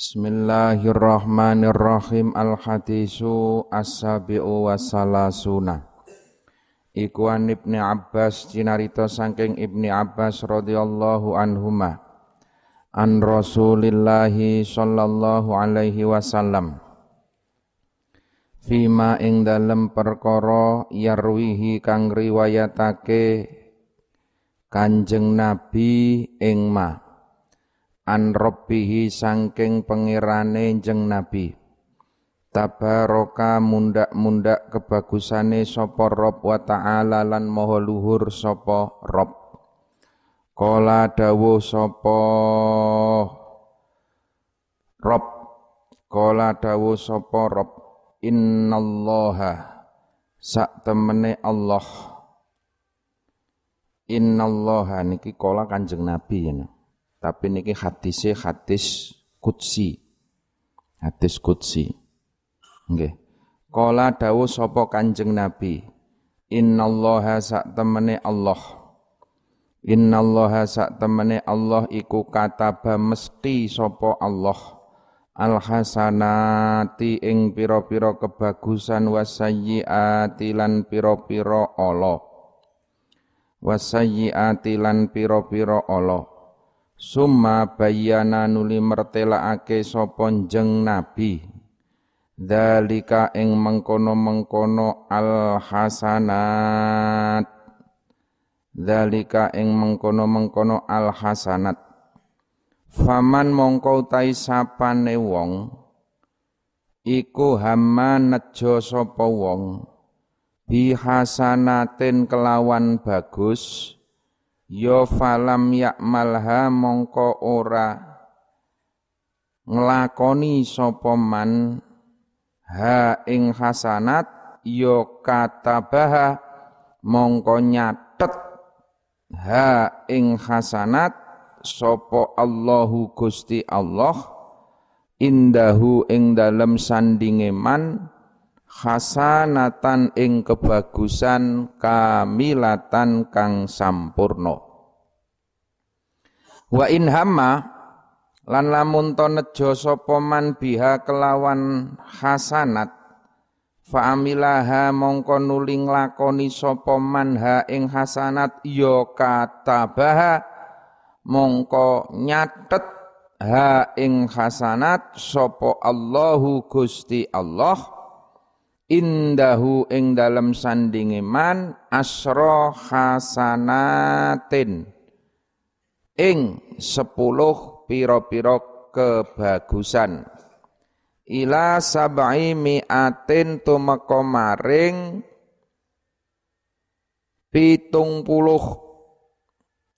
Bismillahirrahmanirrahim. Al-hadisu as-sabi'u wassalasuna. Iku an Ibni Abbas cinarita saking Ibni Abbas radhiyallahu anhuma. An Rasulillahi sallallahu alaihi wasallam. Fima ing dalem perkara yarwihi kang riwayatake Kanjeng Nabi ing ma an rabbihi sangking pengirane jeng nabi. Tabaraka mundak-mundak kebagusane sapa rob wa ta'ala lan maha luhur sapa rob. Kala dawuh sapa rob. Kala dawuh sapa rob. Innallaha sak temene Allah. Innallaha niki kala kanjeng nabi ya tapi niki hadisnya hadis kutsi. Hadis kutsi. Nggih. Kala dawuh sapa Kanjeng Nabi, Innallaha sak temene Allah. Innallaha sak temene Allah iku kataba mesti sapa Allah. Al hasanati ing pira-pira kebagusan wasayyiati lan pira-pira ala. Wasayyiati lan pira-pira ala. Summa bayana nuli mertelaake sapa jeng nabi. Dalika ing mengkono-mengkono al hasanat dalika ing mengkono-mengkono al hasanat faman mongko utai sapane wong iku hamma nejo sapa wong. Bi hasanatin kelawan bagus ya falam yakmalha mongko ora nglakoni sapa man. Ha ing hasanat ya katabaha mongko nyatet. Ha ing hasanat sapa Allahu Gusti Allah indahu ing dalem sandinge man hasanatan ing kebagusan kamilatan kang sampurno wa in hamma lan lamun to nejo sapa man biha kelawan hasanat fa amilaha mongko nuling lakoni sapa man ha ing hasanat ya katabaha mongko nyatet ha ing hasanat sapa Allahu Gusti Allah indahu ing dalam sandinge man asro hasanatin ing sepuluh piro-piro kebagusan. Ila sab'i mi'atin tumeka maring pitung puluh.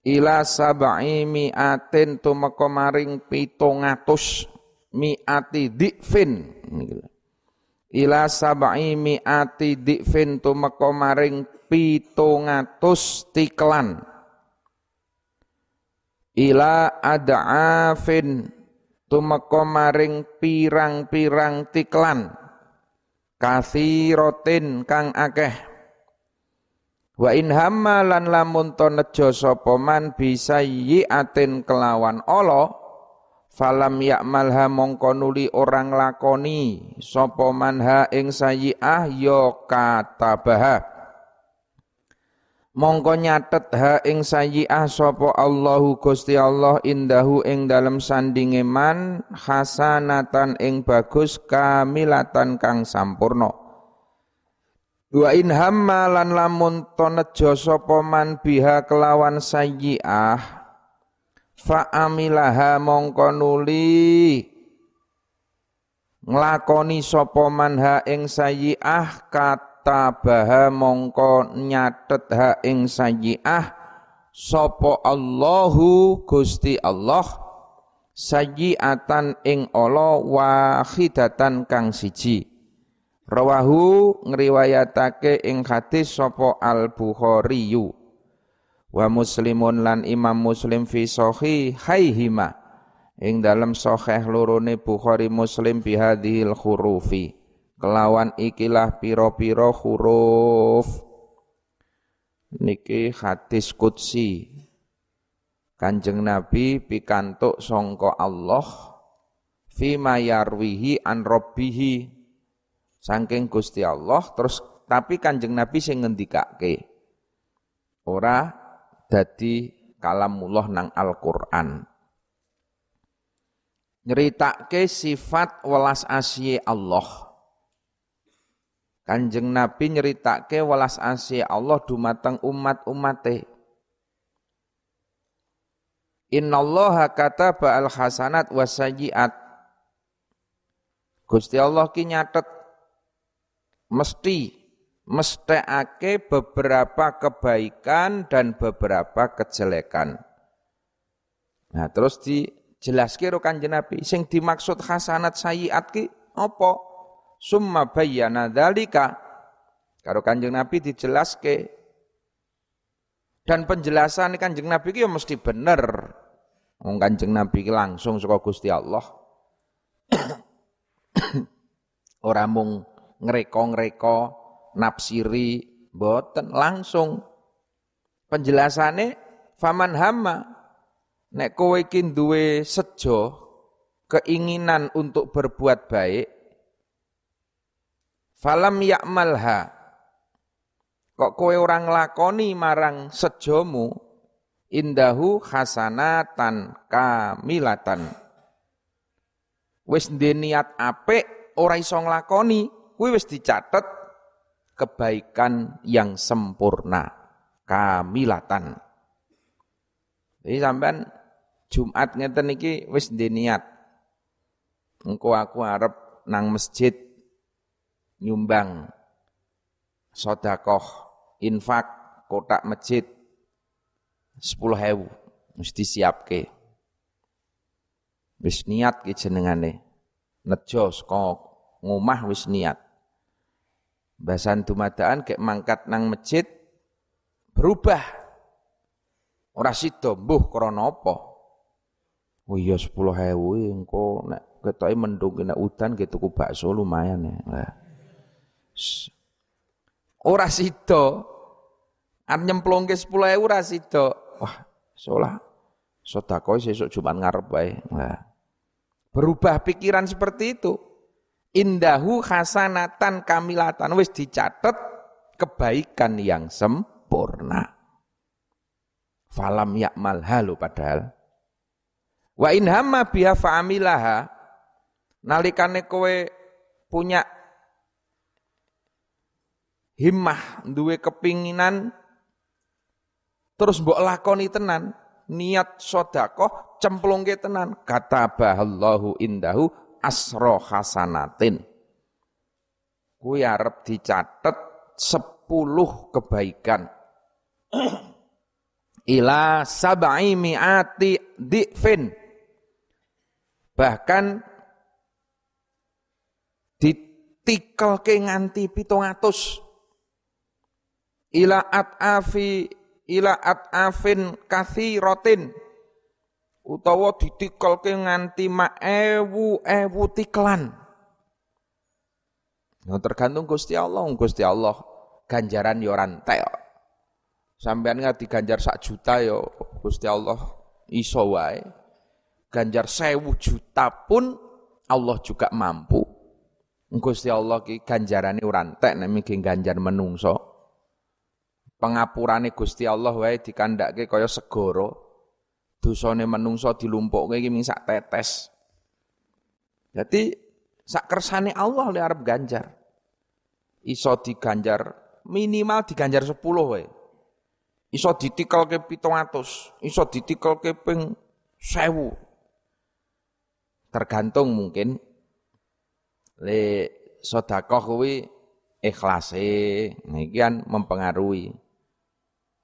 Ila sab'i mi'atin tumeka maring pitung atus mi'ati dikfin ila sab'i mi'ati dikfin tumeka maring pitungatus tiklan ila ad'afin tumeka maring pirang-pirang tiklan kathiratin kang akeh. Wa in hamma lan lamun to nejo sapa man bisa yi'atin kelawan Allah falam yakmalha mongko nuli orang lakoni. Sapa manha ing sayyi'ah ya katabaha mongko nyatet ha ing sayyi'ah sapa Allahu Gusti Allah indahu ing dalem sandinge man hasanatan ing bagus kamilatan kang sampurno Wa in hamma lan lamun tonejo sapa man biha kelawan sayyi'ah fa'amilaha mongko nuli. Nglakoni sapa manha ing sayyi'ah katabaha mongko nyatet ha ing sayyi'ah sapa Allahu Gusti Allah sayyi'atan ing ala wahidatan kang siji. Rawahu ngriwayatake ing hadis sapa Al Bukhari wa muslimun lan imam muslim fi haihima ing dalam sahih lorone Bukhari Muslim bihadhil khurufi. Kelawan ikilah piro-piro huruf niki hadis kutsi Kanjeng Nabi pikantuk songko Allah fima yarwihi an rabbihi. Saking Gusti Allah terus tapi Kanjeng Nabi sing ngendikake ora dadi kalamullah nang Al-Qur'an nyeritake sifat welas asih Allah Kanjeng Nabi nyeritake welas asih Allah dumateng umat-umate. Innallaha kataba al hasanat wasayiat. Gusti Allah ki nyatet mesti mestekake beberapa kebaikan dan beberapa kejelekan. Nah, terus dijelaske karo Kanjeng Nabi, sing dimaksud hasanat sayiat ki apa? summa bayyana dzalika. Karo Kanjeng Nabi dijelaske. Dan penjelasan Kanjeng Nabi itu ya mesti bener. Wong Kanjeng Nabi langsung saka Gusti Allah. Ora mung ngreka-ngreka nafsiri boten langsung penjelasane faman hamma nek kowe iki duwe sejo keinginan untuk berbuat baik Falam yakmalha. Kok kowe orang lakoni marang sejomu indahu hasanatan kamilatan. Wis niat apik ora iso nglakoni, kuwi wis dicatet kebaikan yang sempurna, kamilatan. Jadi sampean Jumat ngeten iki wis niat. Engko aku arep nang masjid nyumbang sodakoh infak kotak masjid sepuluh hewu mesti siap ke wis niat ke jenengane nejo kok ngomah wis niat bahasan dumadaan kayak mangkat nang masjid berubah ora sida mbuh krana apa oh iya sepuluh hewu engko nek ketoke mendung nek udan ge tuku bakso lumayan ya nah. Ora sida. Arep nyemplungke 10.000 ora sida. Wah, salah. Sedekah sesuk Jumat ngarep wae. Nah. Berubah pikiran seperti itu. Indahu hasanatan kamilatan wis dicatat kebaikan yang sempurna. Falam yakmal halu padahal. Wa in hamma biha fa'amilaha nalikane kowe punya himmah, duwe kepinginan terus mbok lakoni tenan, niat sedekah cemplungke tenan, kata bahallahu indahu asro hasanatin. Kuwi arep dicatet sepuluh kebaikan. Ila sab'i mi'ati di'fin. Bahkan ditikelke nganti pitung atus ila at'afi ila at'afin kathiratin utawa ditikelke nganti ewu ewu tiklan. Nah, tergantung Gusti Allah, Gusti Allah ganjaran yo ya rantai. Sampean nggak diganjar sak juta yo ya Gusti Allah iso wae. Ganjar sewu juta pun Allah juga mampu. Gusti Allah ki ganjarane ora entek nek ganjar menungso pengapurane Gusti Allah wae dikandhake kaya segara. Dosane menungso dilumpukke iki ming sak tetes. Jadi sak kersane Allah le arep ganjar. Iso diganjar minimal diganjar 10 wae. Iso ditikelke 700, iso ditikelke ping 1000. Tergantung mungkin le sedekah kuwi ikhlase, iki kan mempengaruhi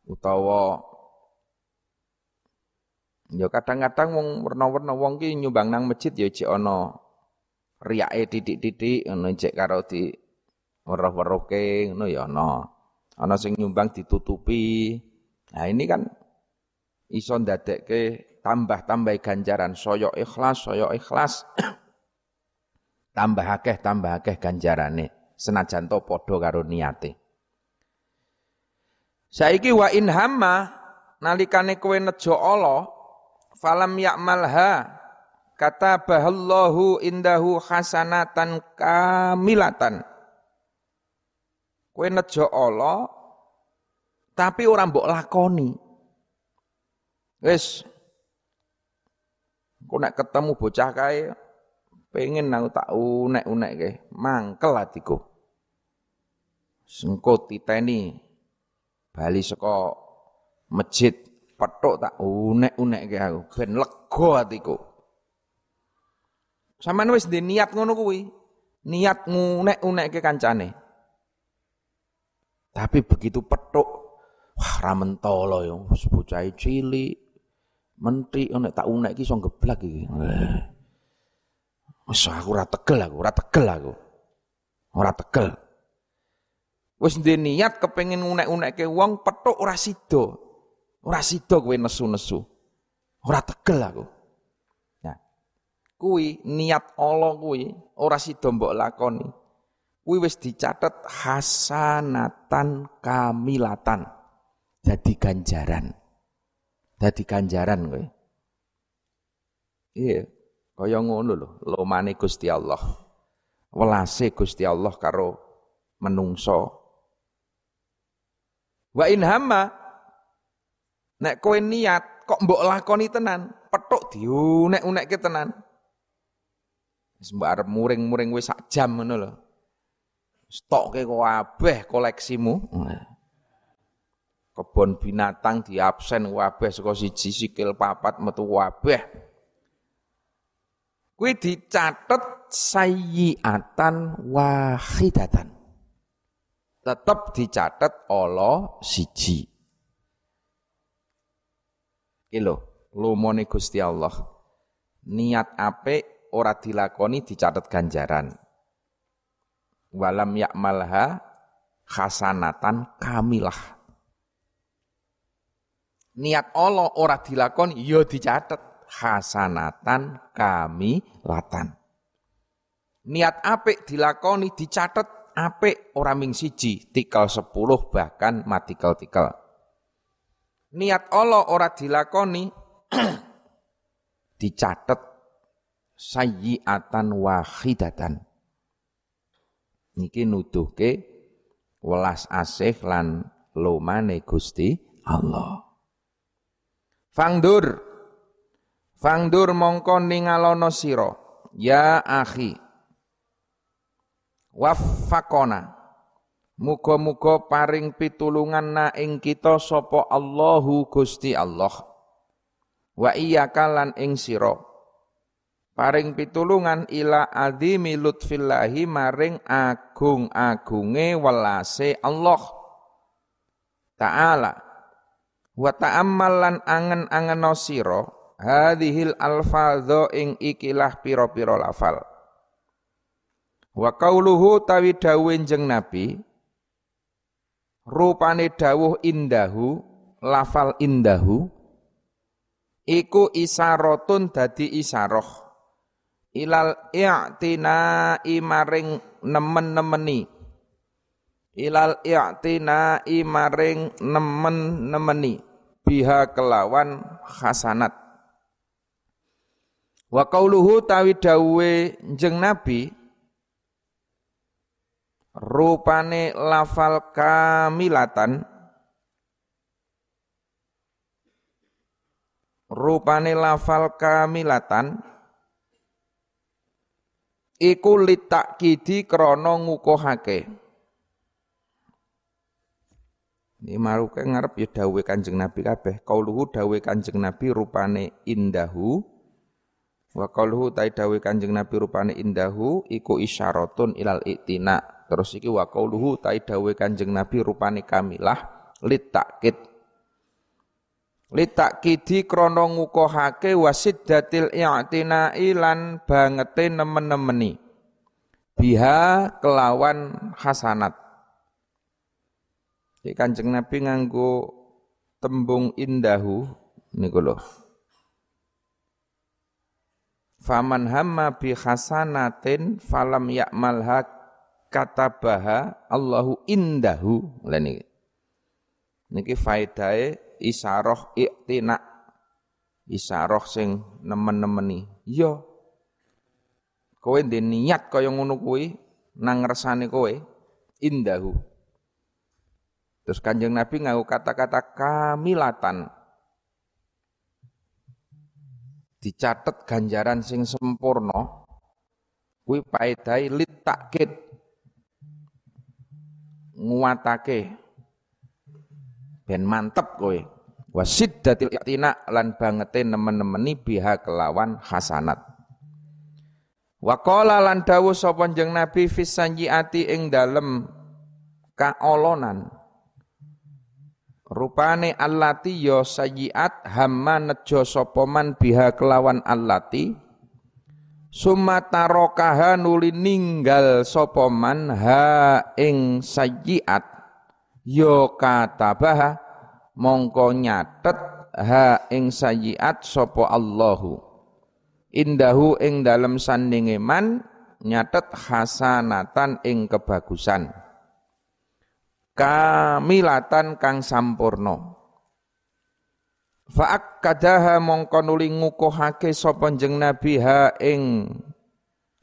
utawa ya kadang-kadang wong werna-werna wong ki nyumbang nang masjid ya cek ana riyake titik-titik ngono cek karo di weruh-weruhke ngono ya ana. Ana sing nyumbang ditutupi. Nah ini kan iso ndadekke tambah-tambah ganjaran soyo ikhlas, soyo ikhlas. tambah akeh, tambah akeh ganjarane. Senajan to padha karo niate. Saiki wa in hamma nalikane kowe nejo Allah falam yakmalha kata bahallahu indahu hasanatan kamilatan. Kowe nejo Allah tapi orang mbok lakoni. Wis Kau nak ketemu bocah kae pengen nang tak unek-unek ke, mangkel atiku. Sengko titeni bali saka masjid petuk tak unek-unek ke aku ben lega atiku. Sampeyan wis di niat ngono kuwi. Niat ngunek-unek ke kancane. Tapi begitu petuk, wah ramentolo yo, bocah cilik, menteri nek tak unek iki iso geblak iki. Wis aku ora tegel aku, ora tegel aku. Ora tegel. Wis ndek niat kepengin unek-unekke wong petuk ora sida. Ora sida kowe nesu-nesu. Ora tegel aku. Nah, kuwi niat Allah kuwi ora sida mbok lakoni. Kuwi wis dicatet hasanatan kamilatan. Jadi ganjaran. Dadi ganjaran kowe. Iya, kaya ngono lho, lomane Gusti Allah. Welase Gusti Allah karo menungso. Wa in hamma nek kowe niat kok mbok lakoni tenan, petuk diunek-unekke tenan. Wis mbok arep muring-muring wis sak jam ngono lho. Stokke kok kabeh koleksimu. Nah kebon binatang di absen wabeh saka siji sikil papat metu wabeh kuwi dicatet sayyiatan wahidatan tetap dicatet Allah siji iki lho lumone Gusti Allah niat apik ora dilakoni dicatet ganjaran walam yakmalha hasanatan kamilah niat Allah ora dilakon ya dicatet hasanatan kami latan. Niat apik dilakoni dicatet apik ora ming siji, tikal sepuluh bahkan matikal-tikal. Niat Allah ora dilakoni dicatet sayyiatan wahidatan. Niki nuduhke welas asih lan lomane Gusti Allah. Fangdur. Fangdur mongko ningalono sira ya akhi. Waffaqona. Muga-muga paring pitulungan na ing kita sapa Allahu Gusti Allah. Wa iyyaka lan ing sira. Paring pitulungan ila adzimi lutfillahi maring agung-agunge welase Allah. Ta'ala wa ta'ammal lan angen-angen sira hadhil alfadho ing ikilah pira-pira lafal wa qauluhu tawi dawuh nabi rupane dawuh indahu lafal indahu iku isaratun dadi isaroh. Ilal i'tina imaring nemen-nemeni. Ilal i'tina imaring nemen-nemeni. Biha kelawan hasanat. Wa qauluhu tawi dawe jeng Nabi rupane lafal kamilatan rupane lafal kamilatan iku litakidi krana ngukuhake ini maruke ngarep ya dawe Kanjeng Nabi kabeh. Qauluhu dawe Kanjeng Nabi rupane indahu. Wa qauluhu tai dawe Kanjeng Nabi rupane indahu iku isyaratun ilal iktina. Terus iki wa qauluhu tai dawe Kanjeng Nabi rupane kamilah lit takkid. Lit takkidi krana ngukuhake wasiddatil i'tina ilan bangete nemen-nemeni. Biha kelawan hasanat Ki Kanjeng Nabi nganggo tembung indahu niku lho. Faman hamma bi hasanatin falam ya'malha katabaha Allahu indahu. Lah niki. Niki isaroh iktina. Isaroh sing nemen-nemeni. Yo kowe ndek niat kaya ngono kuwi nang ngersane kowe indahu terus kanjeng Nabi ngaku kata-kata kamilatan dicatet ganjaran sing sempurna kuwi paedai lit takkid. Nguatake. Ben mantep kowe. Wasiddatil i'tina lan bangete nemen-nemeni biha kelawan hasanat. Waqala lan dawuh sapa Nabi fis sanjiati ing dalem kaolonan Rupane allati ya sayyiat hamma nejo sapa man biha kelawan allati? Summa tarokaha nuli ninggal sapa man ha ing sayyiat ya katabaha mongko nyatet ha ing sayyiat sapa Allahu. Indahu ing dalem sandinge man nyatet hasanatan ing kebagusan kamilatan kang sampurno Fa'ak kadaha mongko nuli ngukuhake sapa jeng Nabi ha ing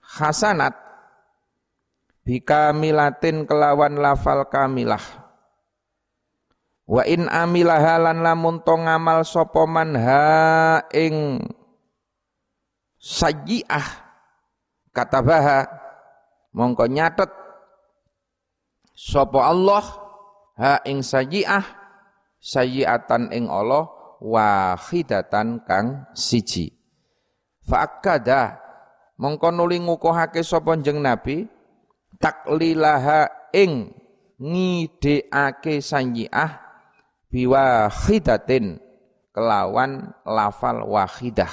hasanat bikamilatin kelawan lafal kamilah. Wa in amilah lan lamun to ngamal sapa man ha ing sayyi'ah katabaha mongko nyatet sapa Allah ha ing sayyi'ah sayyi'atan ing Allah wahidatan kang siji. Faakada mongko nuli ngukuhake sapa jeneng Nabi taklilaha ing ngideake sayyi'ah biwahidatin kelawan lafal wahidah.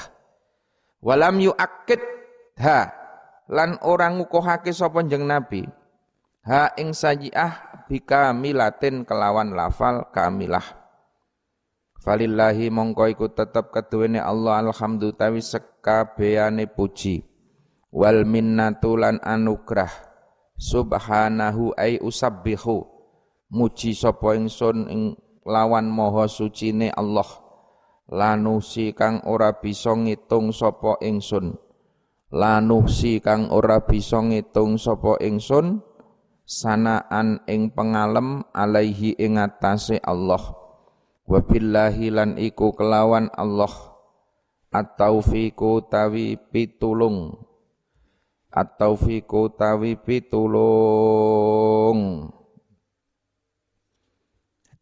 Walam yuakid ha lan orang ngukuhake sapa jeneng Nabi ha ing sayyi'ah bika milatin kelawan lafal kamilah Falillahi mongko iku tetep keduwene Allah alhamdu tawi sekabehane puji. Wal minnatu lan anugrah. Subhanahu ay usabbihu. Muji sapa ingsun ing lawan maha sucine Allah. Lanusi kang ora bisa ngitung sapa ingsun. Lanusi kang ora bisa ngitung sapa ingsun sanaan ing pengalem alaihi ing atase Allah. Wa billahi lan iku kelawan Allah. At-taufiqu tawi pitulung. At-taufiqu tawi pitulung.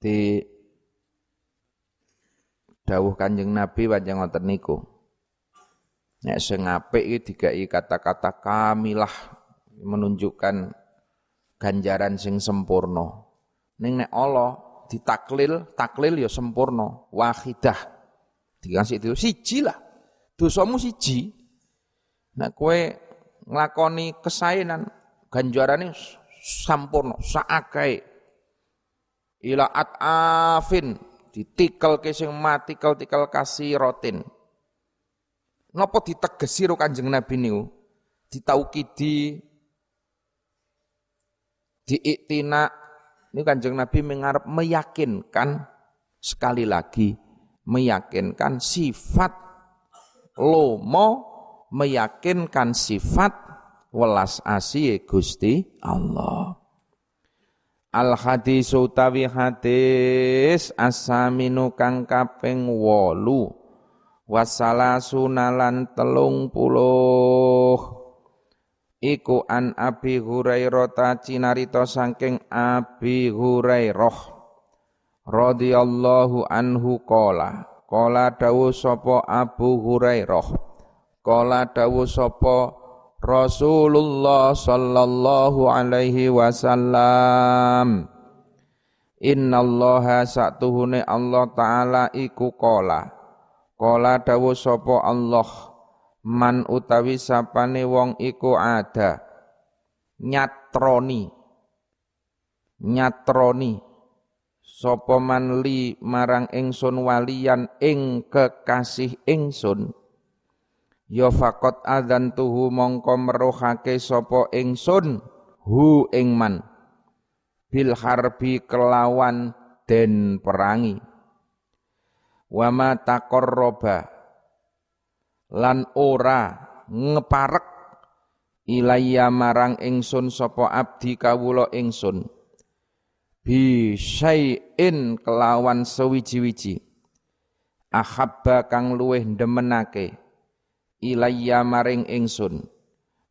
Di dawuh Kanjeng Nabi panjang ngoten niku. Nek sing apik iki kata-kata kamilah menunjukkan ganjaran sing sempurna. Ning nek Allah ditaklil, taklil ya sempurna, wahidah. Dikasih itu siji lah. Dosamu siji. Nek kowe nglakoni kesaenan, ganjarane sampurna, saakae. Ila at'afin ditikel ke sing mati tikel kasih rotin. Napa ditegesi ro Kanjeng Nabi niku? Ditaukidi diiktina. Ini kanjeng Nabi mengarap meyakinkan sekali lagi meyakinkan sifat lomo meyakinkan sifat welas asih Gusti Allah. Al hadis utawi hadis asaminu kang kaping 8 wasala telung puluh iku an Abi Hurairah ta cinarita saking Abi Hurairah radhiyallahu anhu qala. Qala dawu sapa Abu Hurairah. Qala dawu sapa Rasulullah sallallahu alaihi wasallam. Innallaha satuhune Allah taala iku qala. Qala dawu sapa Allah man utawi sapane wong iku ada. Nyatroni. Nyatroni. Sapa man li marang ingsun walian ing kekasih ingsun. Ya faqat adzan tuhu mongko meruhake sapa ingsun. Hu ing man. Bil harbi kelawan den perangi. Wa ma taqarraba lan ora ngeparek ilayya marang ingsun sapa abdi kawula ingsun. Bi syai'in kelawan sewiji-wiji. Ahabba kang luweh demenake ilayya maring ingsun.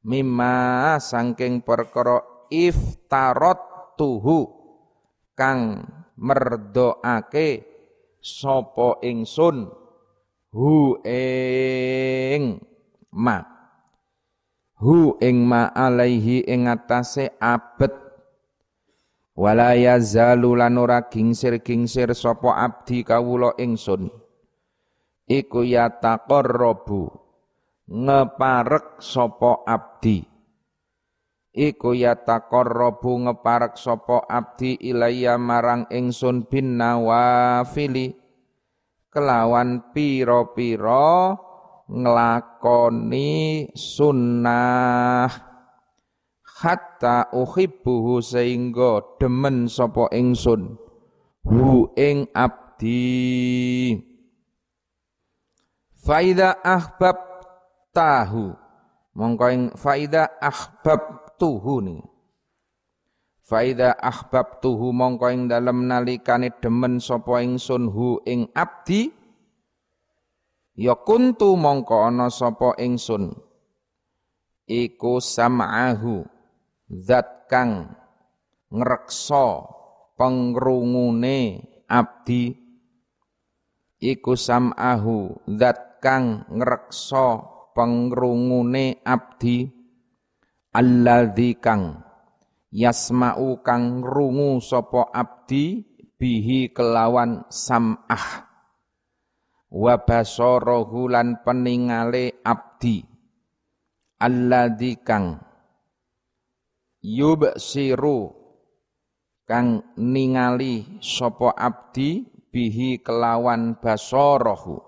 Mimma sangking perkara iftarot tuhu kang merdoake sapa ingsun hu ing ma. Hu ing ma alaihi ing atase abet. Wala yazalu lan ora gingsir-gingsir sapa abdi kawula ingsun. Iku ya taqarrabu ngeparek sapa abdi. Iku ya taqarrabu ngeparek sapa abdi ilayya marang ingsun bin nawafili kelawan pira-pira nglakoni sunnah. Hatta uhibbuhu sehingga demen sapa ingsun. Hu ing abdi. Faida ahbab tahu. Mongko ing faida ahbab tuhu nih Faida ahbab tuhu mongko ing dalem nalikane demen sapa ingsun hu ing abdi ya kuntu mongko ana sapa ingsun iku sam'ahu zat kang ngreksa pengrungune abdi iku sam'ahu zat kang ngreksa pengrungune abdi alladzi kang yasma'u kang rungu sapa abdi bihi kelawan sam'ah. Wa basarahu lan peningale abdi. Alladzi kang yubsiru kang ningali sapa abdi bihi kelawan basarahu.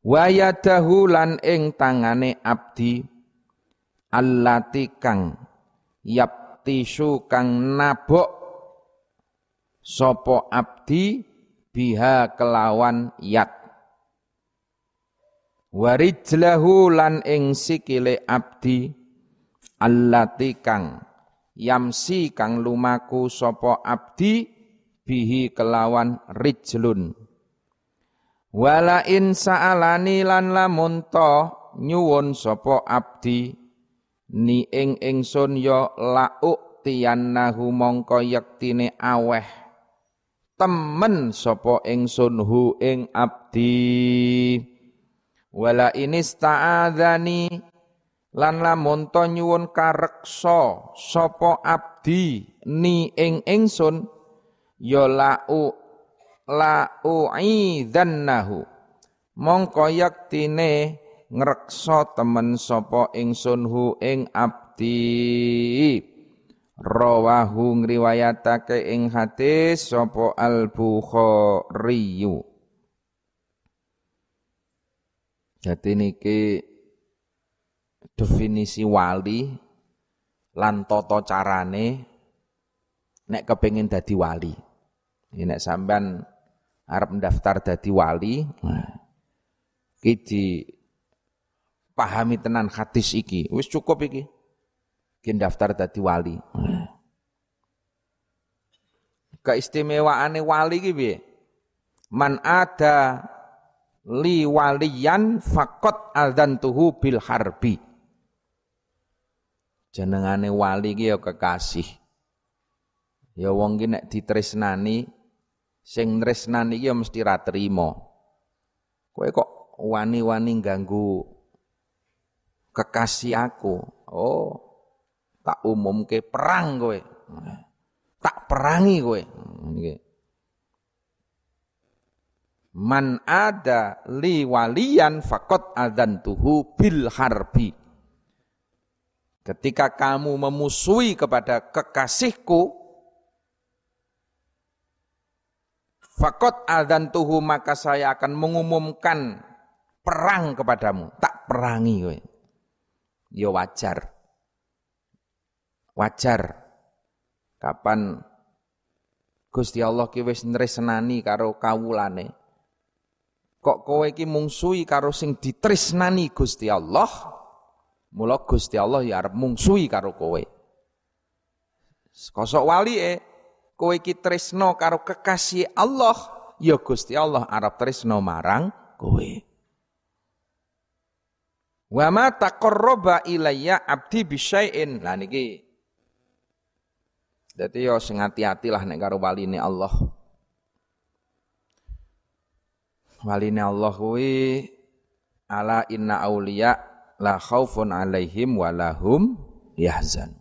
Wa yadahu lan ing tangane abdi. Allati kang yaptisu kang nabok sapa abdi biha kelawan yat warijlahu lan ing sikile abdi allati kang yamsi kang lumaku sapa abdi bihi kelawan rijlun. Wala in sa'alani lan lamun to nyuwun sapa abdi ni ing ingsun ya la'uk tiyannahu mongko yektine aweh. Temen sapa ingsun hu ing abdi? Wala inista'adzani lan lamun to nyuwun kareksa sapa abdi ni ing ingsun ya la'u la'u idzannahu mongko yaktine ngreksa temen sapa ingsun hu ing abdi. Rawahu ngriwayatake ing hadis sapa al bukhari Jadi niki definisi wali lan tata carane nek kepengin dadi wali. Ini nek sampean arep mendaftar dadi wali, iki di pahami tenan hadis iki. Wis cukup iki. Ki daftar dadi wali. Keistimewaane wali iki piye? Man ada li waliyan fakot tuhu bil harbi. Jenengane wali ki ya kekasih. Ya wong ki nek ditresnani sing tresnani ki ya mesti ra trima. Kowe kok wani-wani ganggu kekasih aku. Oh, tak umumke perang kowe. Tak perangi. Nggih. Man ada li waliyan fakot tuhu bil harbi. Ketika kamu memusuhi kepada kekasihku, fakot tuhu maka saya akan mengumumkan perang kepadamu. Tak perangi kowe. Ya wajar. Wajar. Kapan Gusti Allah ki wis nresnani karo kawulane kok kowe iki mungsuhi karo sing ditresnani Gusti Allah Mula Gusti Allah ya arep mungsuhi karo kowe. Kosok e kowe iki tresno karo kekasih Allah, ya Gusti Allah arep tresno marang kowe. Wa ma taqarraba ilayya abdi bisyai'in. Lah niki. Dadi yo sing ati-ati lah nek karo waline Allah. Waline Allah kuwi ala inna auliya la khaufun alaihim wa lahum yahzan.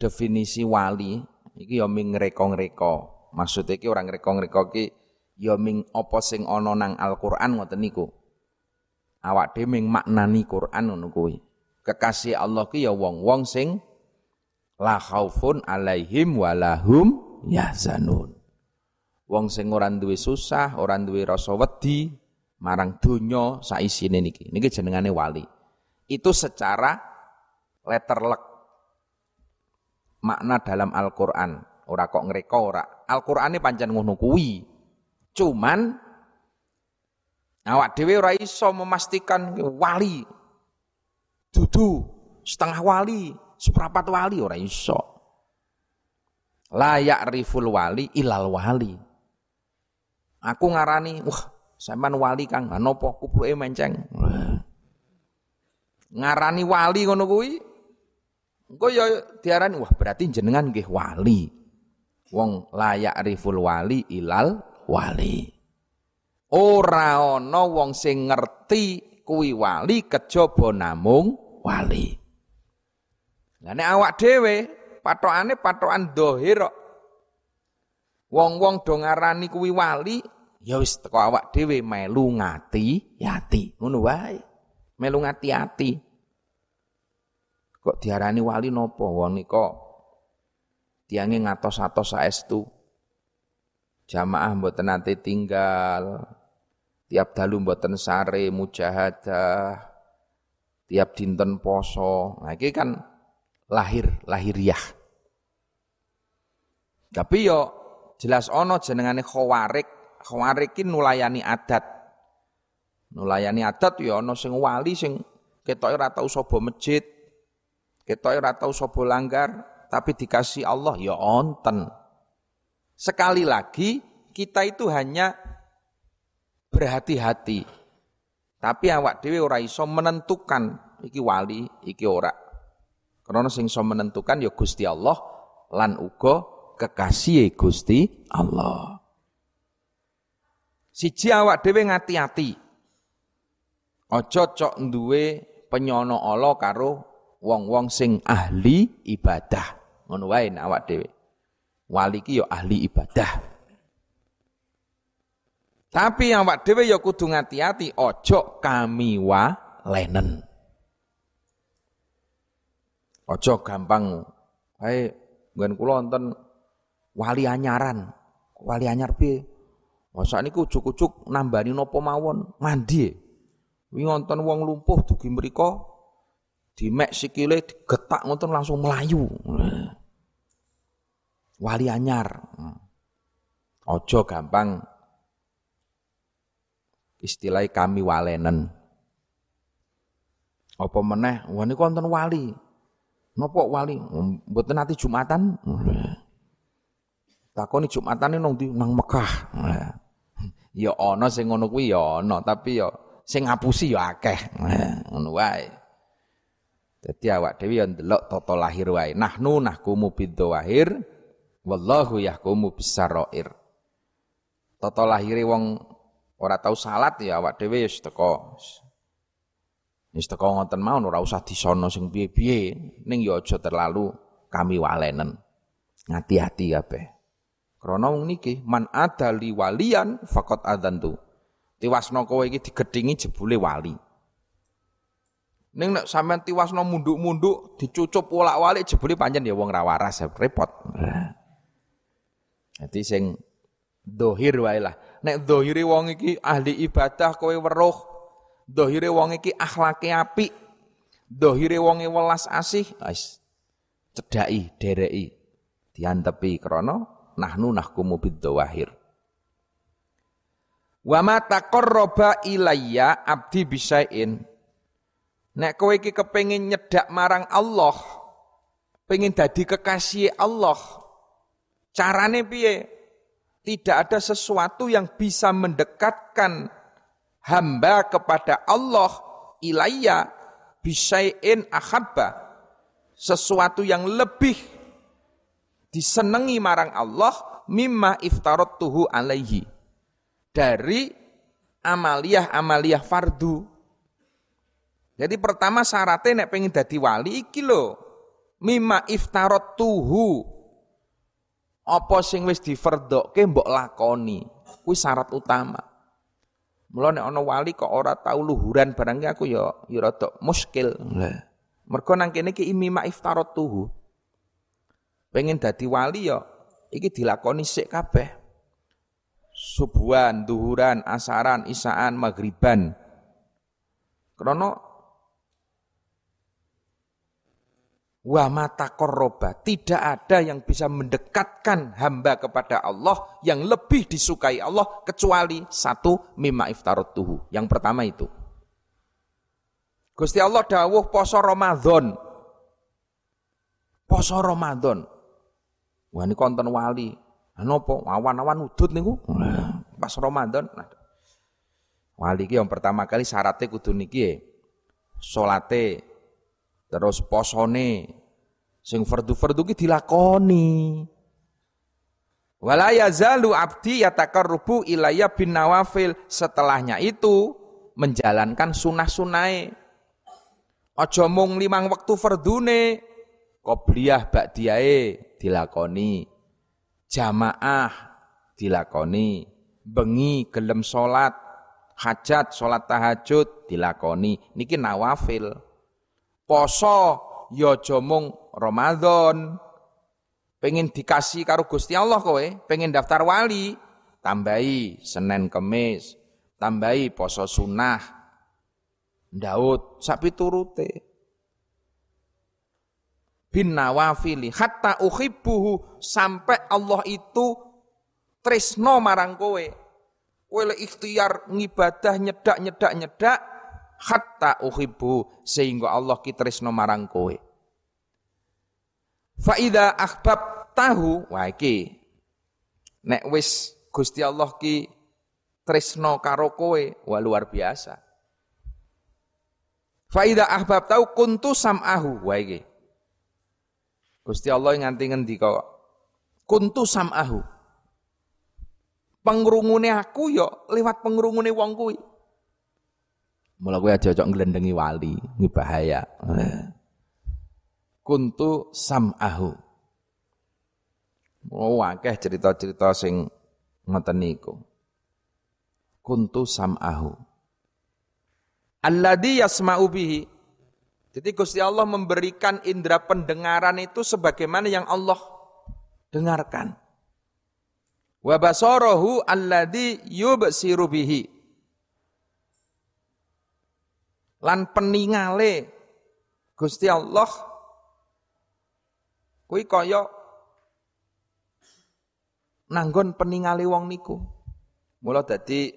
Definisi wali iki yo ming reko-reko. Maksud iki orang reko-reko iki yo ming apa sing ana nang Al-Qur'an ngoten niku awak dhewe maknani Quran ngono kuwi. Kekasih Allah ki ya wong-wong sing la khaufun alaihim walahum yahzanun. Wong sing ora duwe susah, ora duwe rasa wedi marang donya saisine niki. Niki jenengane wali. Itu secara letterlek makna dalam Al-Qur'an. Ora kok ngreka ora. Al-Qur'ane pancen ngono kuwi. Cuman Awak dhewe ora iso memastikan wali. Dudu setengah wali, seperempat wali ora iso. Layak riful wali ilal wali. Aku ngarani, wah, sampean wali Kang, napa kupluke menceng. Ngarani wali ngono kuwi. Engko ya diarani wah berarti jenengan nggih wali. Wong layak riful wali ilal wali. Ora ana wong sing ngerti kuwi wali kejaba namung wali. Lah nek awak dhewe patokane patokan dohir Wong-wong do ngarani kuwi wali, ya wis teko awak dhewe melu ngati yati. Ngono wae. Melu ngati ati. Kok diarani wali napa? Wong nika tiange ngatos-atos saestu. Jamaah mboten nate tinggal, tiap dalu mboten sare mujahadah. Tiap dinten poso. Nah ini kan lahir lahiriah. Tapi yo jelas ono jenengane khawarik khawarik ini nulayani adat. Nulayani adat yo ono sing wali sing ketoke ora tau sapa masjid ketoke ora tau sapa langgar tapi dikasih Allah ya onten. Sekali lagi kita itu hanya berhati-hati. Tapi awak dhewe ora iso menentukan iki wali, iki ora. Karena sing iso menentukan ya Gusti Allah lan uga kekasih Gusti Allah. Siji awak dhewe ngati-ati. Aja cok duwe penyono Allah karo wong-wong sing ahli ibadah. Ngono awak dhewe. Wali ki ya ahli ibadah. Tapi yang dhewe ya kudu ngati-ati ojo kami wa lenen. Ojo gampang. Hai nggen kula wonten wali anyaran. Wali anyar piye? Masa niku ujuk-ujuk nambani napa mawon mandi. Wingi wonten wong lumpuh dugi mriku dimek sikile digetak ngoten langsung melayu. Wali anyar. Ojo gampang istilah kami walenen. Apa meneh, wah wonten wali. Napa wali? Mboten nanti Jumatan. Takoni Jumatane nang di nang Mekah. Ya ana sing ngono kuwi ya ana, tapi ya sing ngapusi ya akeh. Ngono wae. Dadi awak dhewe ya ndelok tata lahir wae. Nahnu nahkumu bidzawahir wallahu yahkumu bisarair. Tata lahire wong Ora tahu salat ya awak dhewe wis teko. Wis teko ngoten mau ora usah disono sing piye-piye, ning ya aja terlalu kami walenen. Ngati-hati kabeh. Krana wong niki man ada li walian faqat adantu. Tiwasno kowe iki digedhingi jebule wali. Ning nek sampean tiwasno munduk-munduk dicucup wolak-walik jebule pancen ya wong ra waras repot. Jadi sing dohir wae lah. Nek dohire wong iki ahli ibadah kowe weruh. Dohire wong iki akhlake apik. Dohire wonge welas asih. Wis cedhaki, dereki. Diantepi krana nahnu nahkumu bidzawahir. Wa ma taqarraba ilayya abdi bisain Nek kowe iki kepengin nyedak marang Allah, pengen dadi kekasih Allah, carane piye? Tidak ada sesuatu yang bisa mendekatkan hamba kepada Allah ilayya bisain ahabba. Sesuatu yang lebih disenangi marang Allah mimma iftarot tuhu alaihi. Dari amaliyah-amaliyah fardu. Jadi pertama syaratnya nek pengen dadi wali iki lho. Mimma iftarot tuhu apa sing wis diferdokke mbok lakoni. Kuwi syarat utama. Mula nek ana wali kok ora tau luhuran barang aku ya ya rada muskil. Lah. Mergo nang kene iki imima tuhu. Pengen dadi wali ya iki dilakoni sik kabeh. Subuhan, duhuran, asaran, isaan, maghriban. Krana wa koroba. Tidak ada yang bisa mendekatkan hamba kepada Allah yang lebih disukai Allah kecuali satu mimma tuhu. Yang pertama itu. Gusti Allah dawuh poso Ramadan. Poso Ramadan. Wah ini konten wali. Napa awan-awan udut niku pas Ramadan. Nah, wali ki yang pertama kali syaratnya kudu niki salate terus posone sing fardu-fardu ki dilakoni. Wala yazalu abdi yataqarrubu ilayya bin nawafil. Setelahnya itu menjalankan sunah-sunahe. Aja mung limang wektu fardune qobliyah ba'diyae dilakoni. Jamaah dilakoni. Bengi gelem salat hajat salat tahajud dilakoni. Niki nawafil poso ya aja mung Ramadan. Pengen dikasih karo Gusti Allah kowe, pengen daftar wali, tambahi Senin Kemis, tambahi poso sunnah. Daud sapi turute. Bin nawafili hatta uhibbuhu sampai Allah itu tresno marang kowe. Kowe ikhtiar ngibadah nyedak nyedak nyedak hatta uhibbu sehingga Allah ki tresno marang kowe. Faida ahbab tahu wah iki nek wis Gusti Allah ki tresno karo kowe wah luar biasa. Faida ahbab tahu kuntu sam'ahu wah iki. Gusti Allah nganti ngendika kuntu sam'ahu. Pengrungune aku yo lewat pengrungune wong kuwi. Mula kowe aja cocok nglendengi wali, ini bahaya. Kuntu sam'ahu. Oh, akeh cerita-cerita sing ngoten niku. Kuntu sam'ahu. Alladhi yasma'u bihi. Jadi Gusti Allah memberikan indera pendengaran itu sebagaimana yang Allah dengarkan. Wa basarahu alladhi yubsiru bihi. Lan peningale Gusti Allah kuwi kaya nanggon peningale wong niku. Mula dadi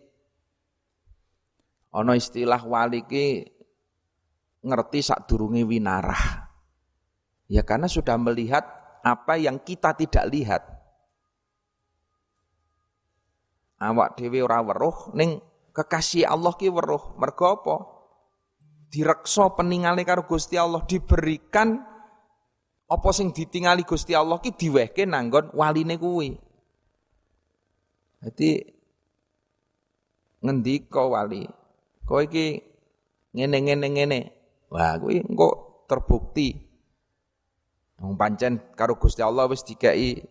ana istilah wali ki ngerti sadurunge winarah. Ya karena sudah melihat apa yang kita tidak lihat. Awak dhewe ora weruh ning kekasih Allah ki weruh. Mergo apa? Direksa peningale karo Gusti Allah diberikan apa sing ditingali Gusti Allah ki diwehke nanggon waline kuwi. Dadi ngendika wali, kowe iki ngene-ngene ngene. Wah, kuwi engko terbukti. Wong pancen karo Gusti Allah wis dikai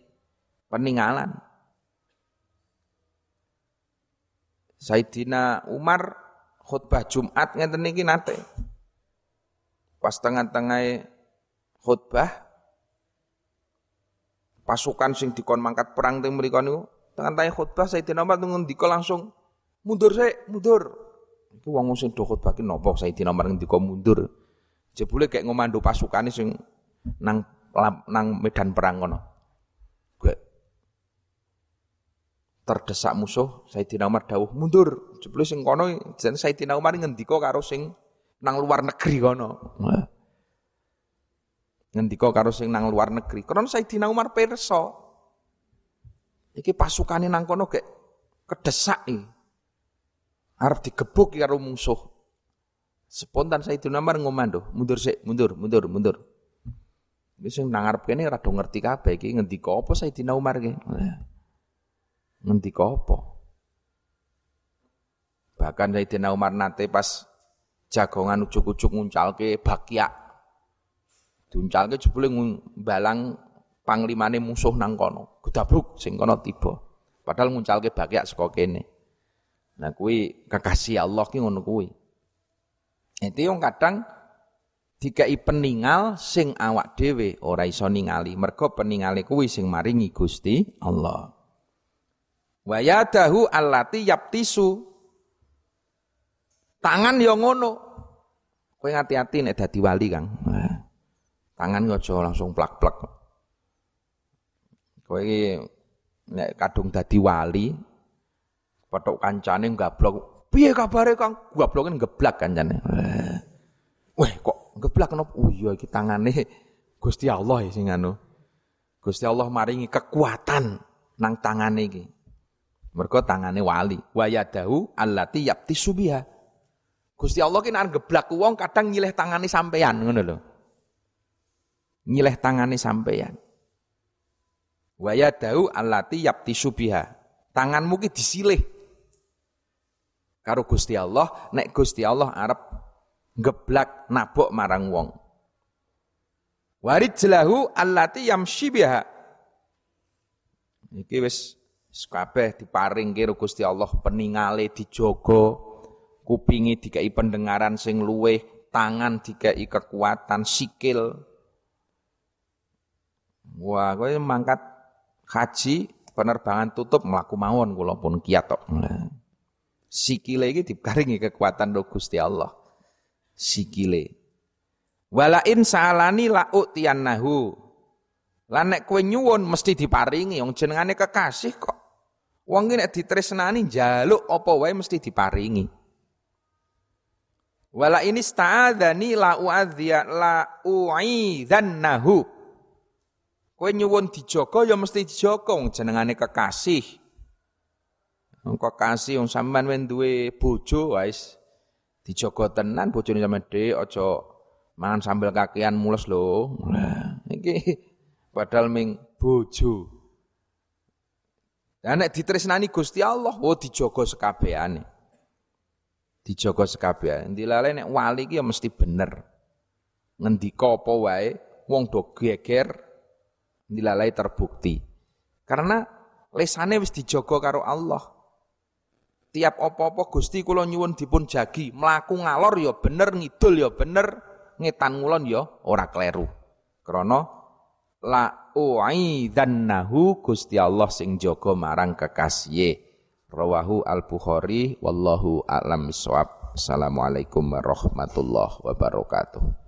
peninggalan. Sayyidina Umar khutbah Jumat ngeten niki nate. Pas tengah-tengah khutbah pasukan sing dikon mangkat perang teng mriku niku tengah-tengah khutbah Sayyidina Umar ngendika langsung mundur saya mundur. Iku wong sing do khutbah ki napa Sayyidina Umar ngendika mundur. Jebule kayak ngomando pasukane sing nang nang medan perang ngono. Terdesak musuh Sayyidina Umar dawuh mundur jebule sing kono jeneng Sayyidina Umar ngendika karo sing nang luar negeri kono. Ngendika karo sing nang luar negeri. Karena Sayyidina Umar perso. Iki pasukane nang kono gek kedesak iki. Arep digebuk karo musuh. Spontan Sayyidina Umar ngomando, mundur sik, mundur, mundur, mundur. Iki sing nang arep kene rada ngerti kabeh iki ngendika apa Sayyidina Umar iki. Ngendika apa? Bahkan Sayyidina Umar nate pas jagongan ujuk-ujuk nguncalke bakya. Diuncalke jebule balang panglimane musuh nang kono. Gedabluk sing kono tiba. Padahal nguncalke bakya saka kene. Nah kuwi kekasih Allah ki ngono kuwi. Itu yang kadang dikai peningal sing awak dhewe ora iso ningali mergo peningale kuwi sing maringi Gusti Allah wa yadahu allati yaptisu tangan yo ngono. Kowe ngati-ati nek dadi wali Kang. Tangan aja langsung plak-plak. Kowe iki nek kadung dadi wali petok kancane gablok piye kabare Kang? Gabloke geblak kancane. Wah. Kok geblak kenapa? Oh iya iki tangane Gusti Allah ya sing anu. Gusti Allah maringi kekuatan nang tangane iki. Mergo tangane wali. Wa yadahu allati yapti subiha. Gusti Allah nek geblak wong kadang nyileh tangane sampean ngono lho. Nyileh tangane sampean. Wa yadahu allati yapti subiha. Tanganmu ki disilih karo Gusti Allah, nek Gusti Allah arep geblak nabok marang wong. Warid jelahu allati yamshi biha. Iki wis kabeh diparing karo Gusti Allah peningale dijogo, kupingi dikai pendengaran sing luweh, tangan dikai kekuatan, sikil. Wah, kowe mangkat haji penerbangan tutup melaku mawon kula pun kiat tok. Sikile iki diparingi kekuatan do Gusti Allah sikile. Walain salani la utiyannahu. Lan nek kowe nyuwun mesti diparingi wong jenengane kekasih kok. Wong iki nek ditresnani njaluk apa wae mesti diparingi. Wala ini sta'adzani la u'adhiya la u'idhannahu. Kowe nyuwun dijaga ya mesti dijaga wong jenengane kekasih. Kekasih wong sampean duwe bojo wis dijogo tenan bojone sampean dhek aja mangan sambel kakean mules lho. Nah, iki padahal ming bojo. Lah nek ditresnani Gusti Allah, oh dijogo sekabehane. Dijogo sekabehane. Dilale nek wali iki ya mesti bener. Ngendika apa wae wong do geger dilalai terbukti. Karena lesane wis dijogo karo Allah tiap opo-opo Gusti kula nyuwun dipun jagi, mlaku ngalor ya bener, ngidul ya bener, ngetan ngulon ya ora kleru. Krana la uidzannahu Gusti Allah sing jaga marang kekasih. Rawahu Al-Bukhari wallahu a'lam bissawab. Assalamualaikum warahmatullahi wabarakatuh.